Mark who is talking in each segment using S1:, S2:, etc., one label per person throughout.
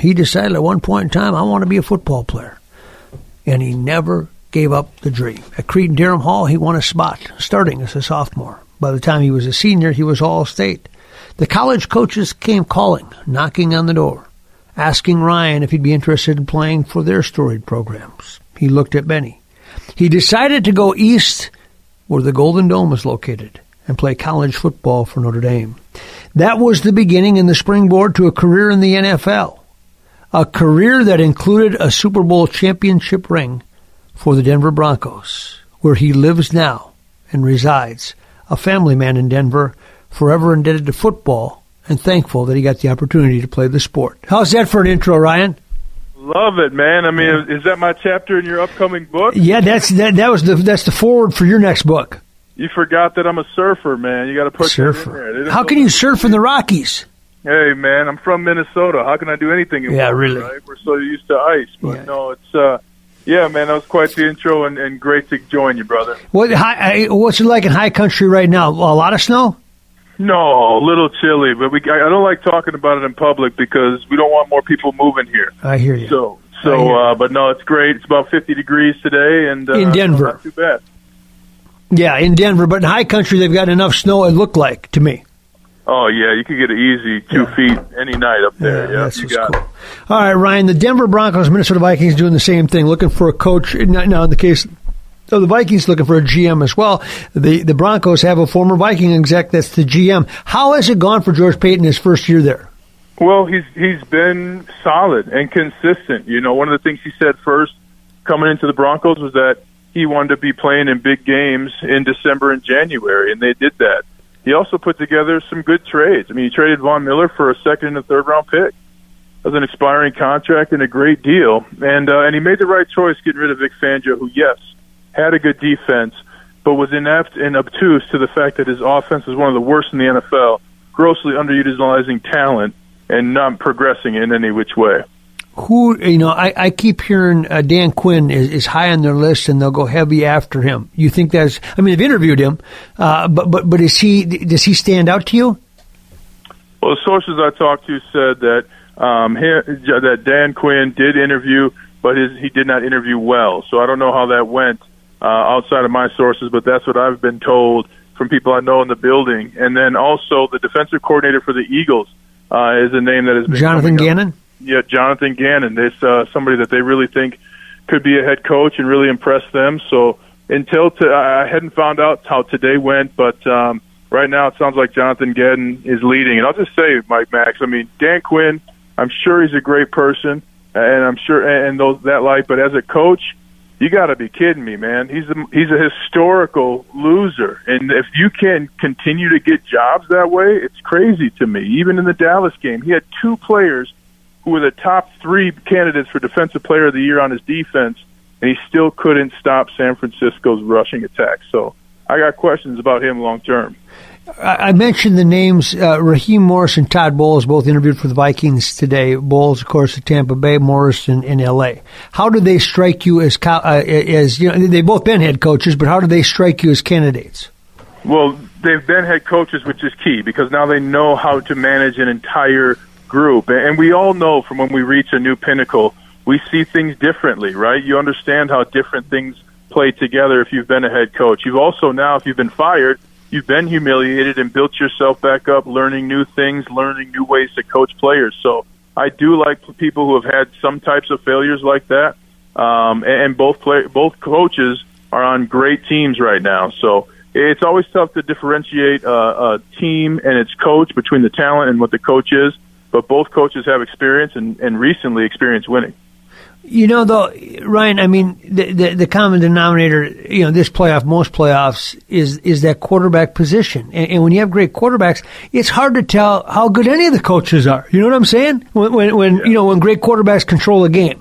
S1: He decided at one point in time, I want to be a football player. And he never gave up the dream. At Cretin-Derham Hall, he won a spot, starting as a sophomore. By the time he was a senior, he was all state. The college coaches came calling, knocking on the door, asking Ryan if he'd be interested in playing for their storied programs. He looked at many. He decided to go east, where the Golden Dome is located, and play college football for Notre Dame. That was the beginning and the springboard to a career in the NFL. A career that included a Super Bowl championship ring for the Denver Broncos, where he lives now and resides, a family man in Denver, forever indebted to football and thankful that he got the opportunity to play the sport. How's that for an intro, Ryan?
S2: Love it, man. I mean, is that my chapter in your upcoming book?
S1: Yeah, that's that. That was the that's the forward for your next book.
S2: You forgot that I'm a surfer, man. You got to put
S1: surfer. How can you surf in the Rockies?
S2: Hey, man, I'm from Minnesota. How can I do anything? In
S1: yeah,
S2: water,
S1: really.
S2: Right? We're so used to ice, but
S1: Yeah.
S2: no, it's uh, yeah, man. That was quite the intro, and, and great to join you, brother.
S1: What high, what's it like in high country right now? A lot of snow.
S2: No, a little chilly, but we I I don't like talking about it in public because we don't want more people moving here.
S1: I hear you.
S2: So, so, uh, but no, it's great. It's about 50 degrees today, and uh,
S1: In Denver.
S2: Not too bad.
S1: Yeah, in Denver, but in high country they've got enough snow. It looked like to me.
S2: Oh yeah, you could get an easy two feet any night up there. Yeah,
S1: that's
S2: you got
S1: cool.
S2: it.
S1: All right, Ryan. The Denver Broncos, Minnesota Vikings doing the same thing, looking for a coach. Now, now in the case of the Vikings, looking for a GM as well. The the Broncos have a former Viking exec that's the GM. How has it gone for George Paton his first year there?
S2: Well, he's he's been solid and consistent. You know, one of the things he said first coming into the Broncos was that he wanted to be playing in big games in December and January, and they did that. He also put together some good trades. I mean, he traded Von Miller for a second and a third round pick as an expiring contract and a great deal, and uh, and he made the right choice getting rid of Vic Fangio, who yes had a good defense, but was inept and obtuse to the fact that his offense is one of the worst in the NFL, grossly underutilizing talent and not progressing in any which way.
S1: Who you know? I, I keep hearing uh, Dan Quinn is, is high on their list, and they'll go heavy after him. You think that's? I mean, they've interviewed him, uh, but but but is he? Does he stand out to you?
S2: Well, the sources I talked to said that um, he, that Dan Quinn did interview, but his, he did not interview well. So I don't know how that went uh, outside of my sources, but that's what I've been told from people I know in the building. And then also the defensive coordinator for the Eagles uh, is a name that has been
S1: Jonathan
S2: Gannon. up. Yeah, Jonathan Gannon. This uh, somebody that they really think could be a head coach and really impress them. So until to, I hadn't found out how today went, but um, right now it sounds like Jonathan Gannon is leading. And I'll just say, Mike Max. I mean, Dan Quinn. I'm sure he's a great person, and I'm sure and those that light. But as a coach, you got to be kidding me, man. He's a, he's a historical loser, and if you can continue to get jobs that way, it's crazy to me. Even in the Dallas game, he had two players who were the top three candidates for Defensive Player of the Year on his defense, and he still couldn't stop San Francisco's rushing attack. So I got questions about him long term.
S1: I mentioned the names uh, Raheem Morris and Todd Bowles, both interviewed for the Vikings today. Bowles, of course, at Tampa Bay, Morris in, in L.A. How do they strike you as co- uh, as you know? They've both been head coaches, but how do they strike you as candidates?
S2: Well, they've been head coaches, which is key because now they know how to manage an entire group. And we all know from when we reach a new pinnacle, we see things differently, right? You understand how different things play together if you've been a head coach. You've also now, if you've been fired, you've been humiliated and built yourself back up, learning new things, learning new ways to coach players. So I do like people who have had some types of failures like that. Um, and, both play, both coaches are on great teams right now. So it's always tough to differentiate uh, a team and its coach between the talent and what the coach is. But both coaches have experience and, and recently experienced winning.
S1: You know, though, Ryan. I mean, the, the, the common denominator, you know, this playoff, most playoffs, is is that quarterback position. And, and, when you have great quarterbacks, it's hard to tell how good any of the coaches are. You know what I'm saying? When when, when yeah. you know when great quarterbacks control a game.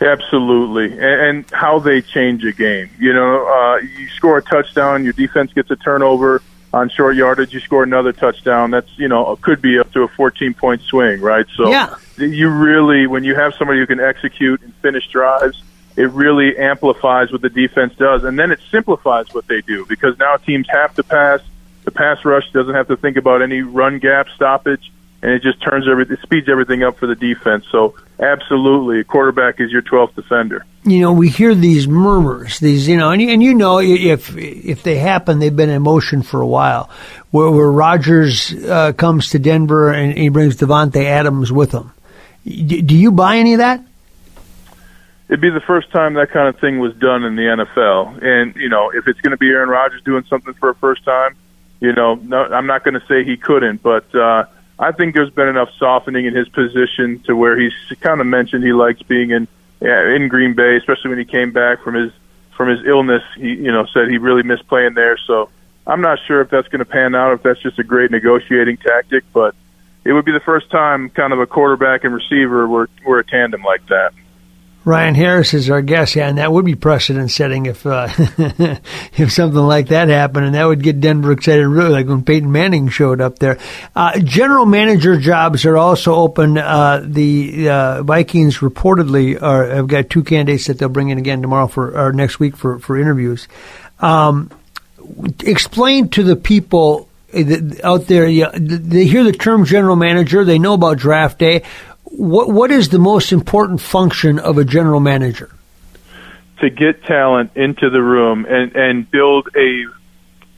S2: Absolutely, and, and how they change a game. You know, uh, you score a touchdown, your defense gets a turnover on short yardage, you score another touchdown. That's you know could be up to a 14 point swing, right? So
S1: yeah.
S2: you really, when you have somebody who can execute and finish drives, it really amplifies what the defense does, and then it simplifies what they do because now teams have to pass. The pass rush doesn't have to think about any run gap stoppage and it just turns every it speeds everything up for the defense. So absolutely, a quarterback is your 12th defender.
S1: You know, we hear these murmurs, these you know, and you, and you know if if they happen, they've been in motion for a while. Where, where Rodgers uh, comes to Denver and he brings Davante Adams with him. D- do you buy any of that?
S2: It'd be the first time that kind of thing was done in the NFL, and you know, if it's going to be Aaron Rodgers doing something for a first time, you know, no, I'm not going to say he couldn't, but. uh I think there's been enough softening in his position to where he's kind of mentioned he likes being in yeah, in Green Bay, especially when he came back from his from his illness. He you know said he really missed playing there. So I'm not sure if that's going to pan out. If that's just a great negotiating tactic, but it would be the first time kind of a quarterback and receiver were were a tandem like that.
S1: Ryan Harris is our guest, yeah, and that would be precedent setting if uh, if something like that happened, and that would get Denver excited, really, like when Peyton Manning showed up there. Uh, general manager jobs are also open. Uh, the uh, Vikings reportedly are, have got two candidates that they'll bring in again tomorrow for or next week for for interviews. Um, explain to the people out there, they hear the term general manager, they know about draft day what what is the most important function of a general manager?
S2: To get talent into the room and and build a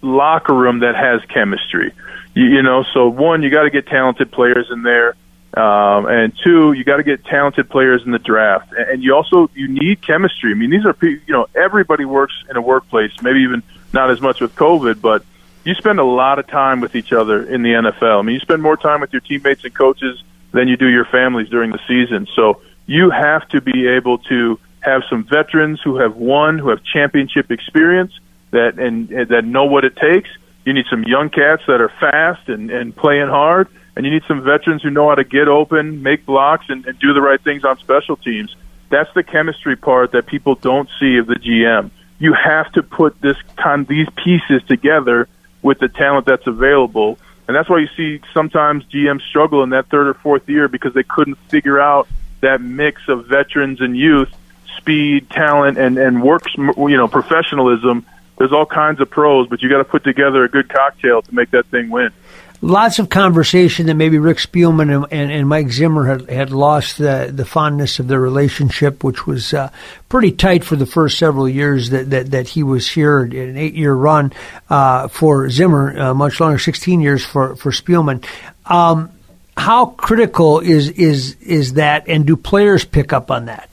S2: locker room that has chemistry. You, you know, so one, you got to get talented players in there, um, and two, you got to get talented players in the draft, and you also you need chemistry. I mean, these are you know everybody works in a workplace, maybe even not as much with COVID, but you spend a lot of time with each other in the NFL. I mean, you spend more time with your teammates and coaches than you do your families during the season. So you have to be able to have some veterans who have won, who have championship experience that and, that know what it takes. You need some young cats that are fast and, and playing hard, and you need some veterans who know how to get open, make blocks, and, and do the right things on special teams. That's the chemistry part that people don't see of the GM. You have to put this con- these pieces together with the talent that's available and that's why you see sometimes GMs struggle in that third or fourth year because they couldn't figure out that mix of veterans and youth, speed, talent, and and works you know professionalism. There's all kinds of pros, but you got to put together a good cocktail to make that thing win
S1: lots of conversation that maybe Rick Spielman and, and, and, Mike Zimmer had, had lost the, the fondness of their relationship, which was uh, pretty tight for the first several years that, that, that he was here, an eight year run uh, for Zimmer, uh, much longer, 16 years for, for Spielman. Um, how critical is, is, is that, and do players pick up on that?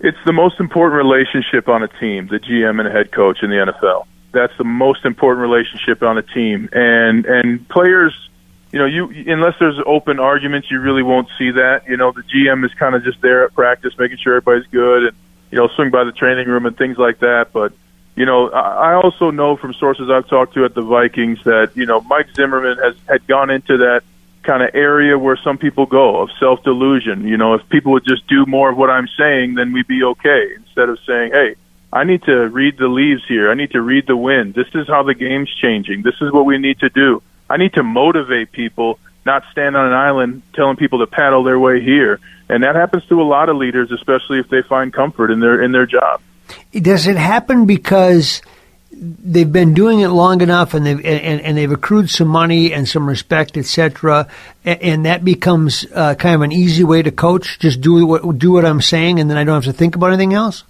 S2: It's the most important relationship on a team, the GM and head coach in the NFL that's the most important relationship on a team. And and players, you know, you unless there's open arguments, you really won't see that. You know, the GM is kind of just there at practice, making sure everybody's good, and you know, swing by the training room and things like that. But you know, I also know from sources I've talked to at the Vikings that you know Mike Zimmerman has had gone into that kind of area where some people go of self delusion. You know, if people would just do more of what I'm saying, then we'd be okay. Instead of saying, hey I need to read the leaves here. I need to read the wind. This is how the game's changing. This is what we need to do. I need to motivate people, not stand on an island telling people to paddle their way here. And that happens to a lot of leaders, especially if they find comfort in their in their job.
S1: Does it happen because they've been doing it long enough and they've and, and they've accrued some money and some respect, etc., and, and that becomes uh, kind of an easy way to coach? Just do what do what I'm saying, and then I don't have to think about anything else.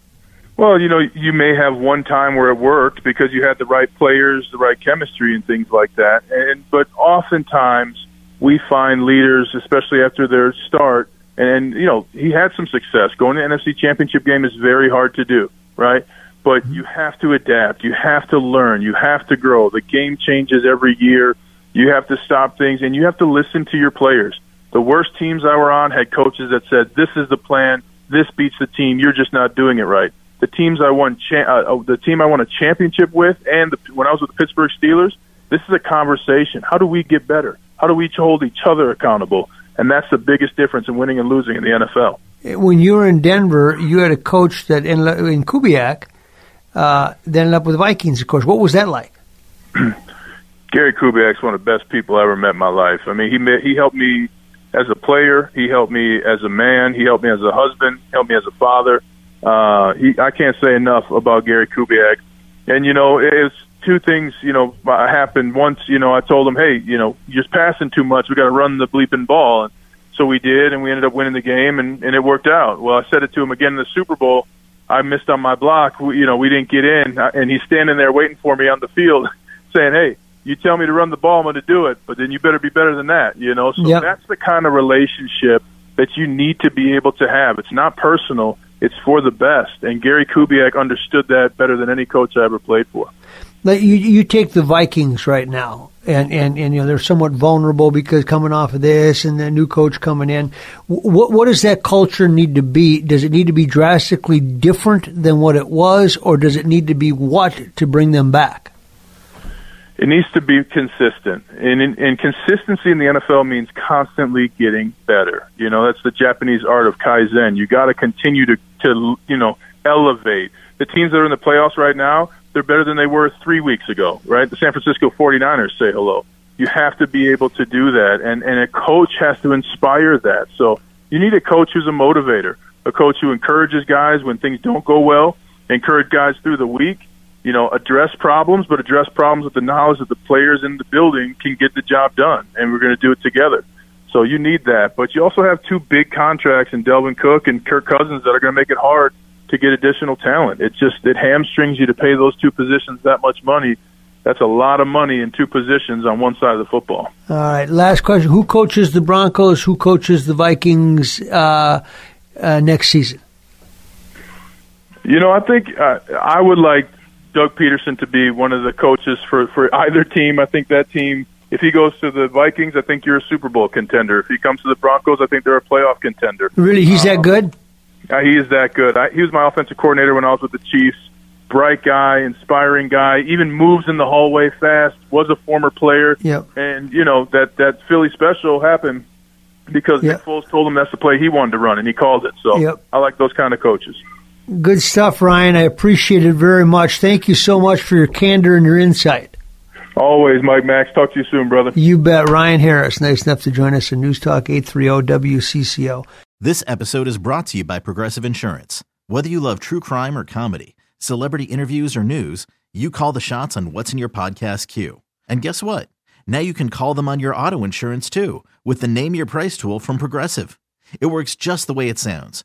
S2: Well, you know, you may have one time where it worked because you had the right players, the right chemistry, and things like that. And but oftentimes we find leaders, especially after their start, and you know, he had some success. Going to NFC Championship game is very hard to do, right? But mm-hmm. you have to adapt. You have to learn. You have to grow. The game changes every year. You have to stop things, and you have to listen to your players. The worst teams I were on had coaches that said, "This is the plan. This beats the team. You're just not doing it right." The teams I won, cha- uh, oh, the team I won a championship with, and the, when I was with the Pittsburgh Steelers, this is a conversation. How do we get better? How do we hold each other accountable? And that's the biggest difference in winning and losing in the NFL.
S1: When you were in Denver, you had a coach that in, in Kubiak uh, that ended up with the Vikings, of course. What was that like?
S2: Gary Kubiak's one of the best people I ever met in my life. I mean, he met, he helped me as a player. He helped me as a man. He helped me as a husband. Helped me as a father. Uh, he, I can't say enough about Gary Kubiak. And you know, it was two things. You know, happened once. You know, I told him, hey, you know, you're just passing too much. We got to run the bleeping ball. And so we did, and we ended up winning the game, and, and it worked out. Well, I said it to him again in the Super Bowl. I missed on my block. We, you know, we didn't get in, and he's standing there waiting for me on the field, saying, "Hey, you tell me to run the ball, I'm going to do it, but then you better be better than that." You know, so
S1: Yep.
S2: that's the kind of relationship that you need to be able to have. It's not personal; it's for the best. And Gary Kubiak understood that better than any coach I ever played for.
S1: Like you, you take the Vikings right now, and, and, and you know they're somewhat vulnerable because coming off of this and the new coach coming in. What what does that culture need to be? Does it need to be drastically different than what it was, or does it need to be what to bring them back?
S2: It needs to be consistent, and, and, and consistency in the NFL means constantly getting better. You know, that's the Japanese art of kaizen. You got to continue to to you know elevate. The teams that are in the playoffs right now, they're better than they were three weeks ago. Right? The San Francisco 49ers say hello. You have to be able to do that, and and a coach has to inspire that. So you need a coach who's a motivator, a coach who encourages guys when things don't go well, encourage guys through the week you know, address problems, but address problems with the knowledge that the players in the building can get the job done, and we're going to do it together. So you need that, but you also have two big contracts in Dalvin Cook and Kirk Cousins that are going to make it hard to get additional talent. It just it hamstrings you to pay those two positions that much money. That's a lot of money in two positions on one side of the football.
S1: All right, last question: Who coaches the Broncos? Who coaches the Vikings uh, uh, next season?
S2: You know, I think uh, I would like Doug Pederson to be one of the coaches for for either team. I think that team, if he goes to the Vikings, I think you're a Super Bowl contender. If he comes to the Broncos, I think they're a playoff contender.
S1: Really, he's that good?
S2: Uh, he is that good. I, he was my offensive coordinator when I was with the Chiefs. Bright guy, inspiring guy. Even moves in the hallway fast. Was a former player.
S1: Yep.
S2: And you know that that Philly special happened because
S1: Yep.
S2: Nick Foles told him that's the play he wanted to run, and he called it. So
S1: Yep.
S2: I like those kind of coaches.
S1: Good stuff, Ryan. I appreciate it very much. Thank you so much for your candor and your insight.
S2: Always, Mike Max. Talk to you soon, brother.
S1: You bet. Ryan Harris, nice enough to join us in News Talk 830 WCCO.
S3: This episode is brought to you by Progressive Insurance. Whether you love true crime or comedy, celebrity interviews or news, you call the shots on what's in your podcast queue. And guess what? Now you can call them on your auto insurance too with the Name Your Price tool from Progressive. It works just the way it sounds.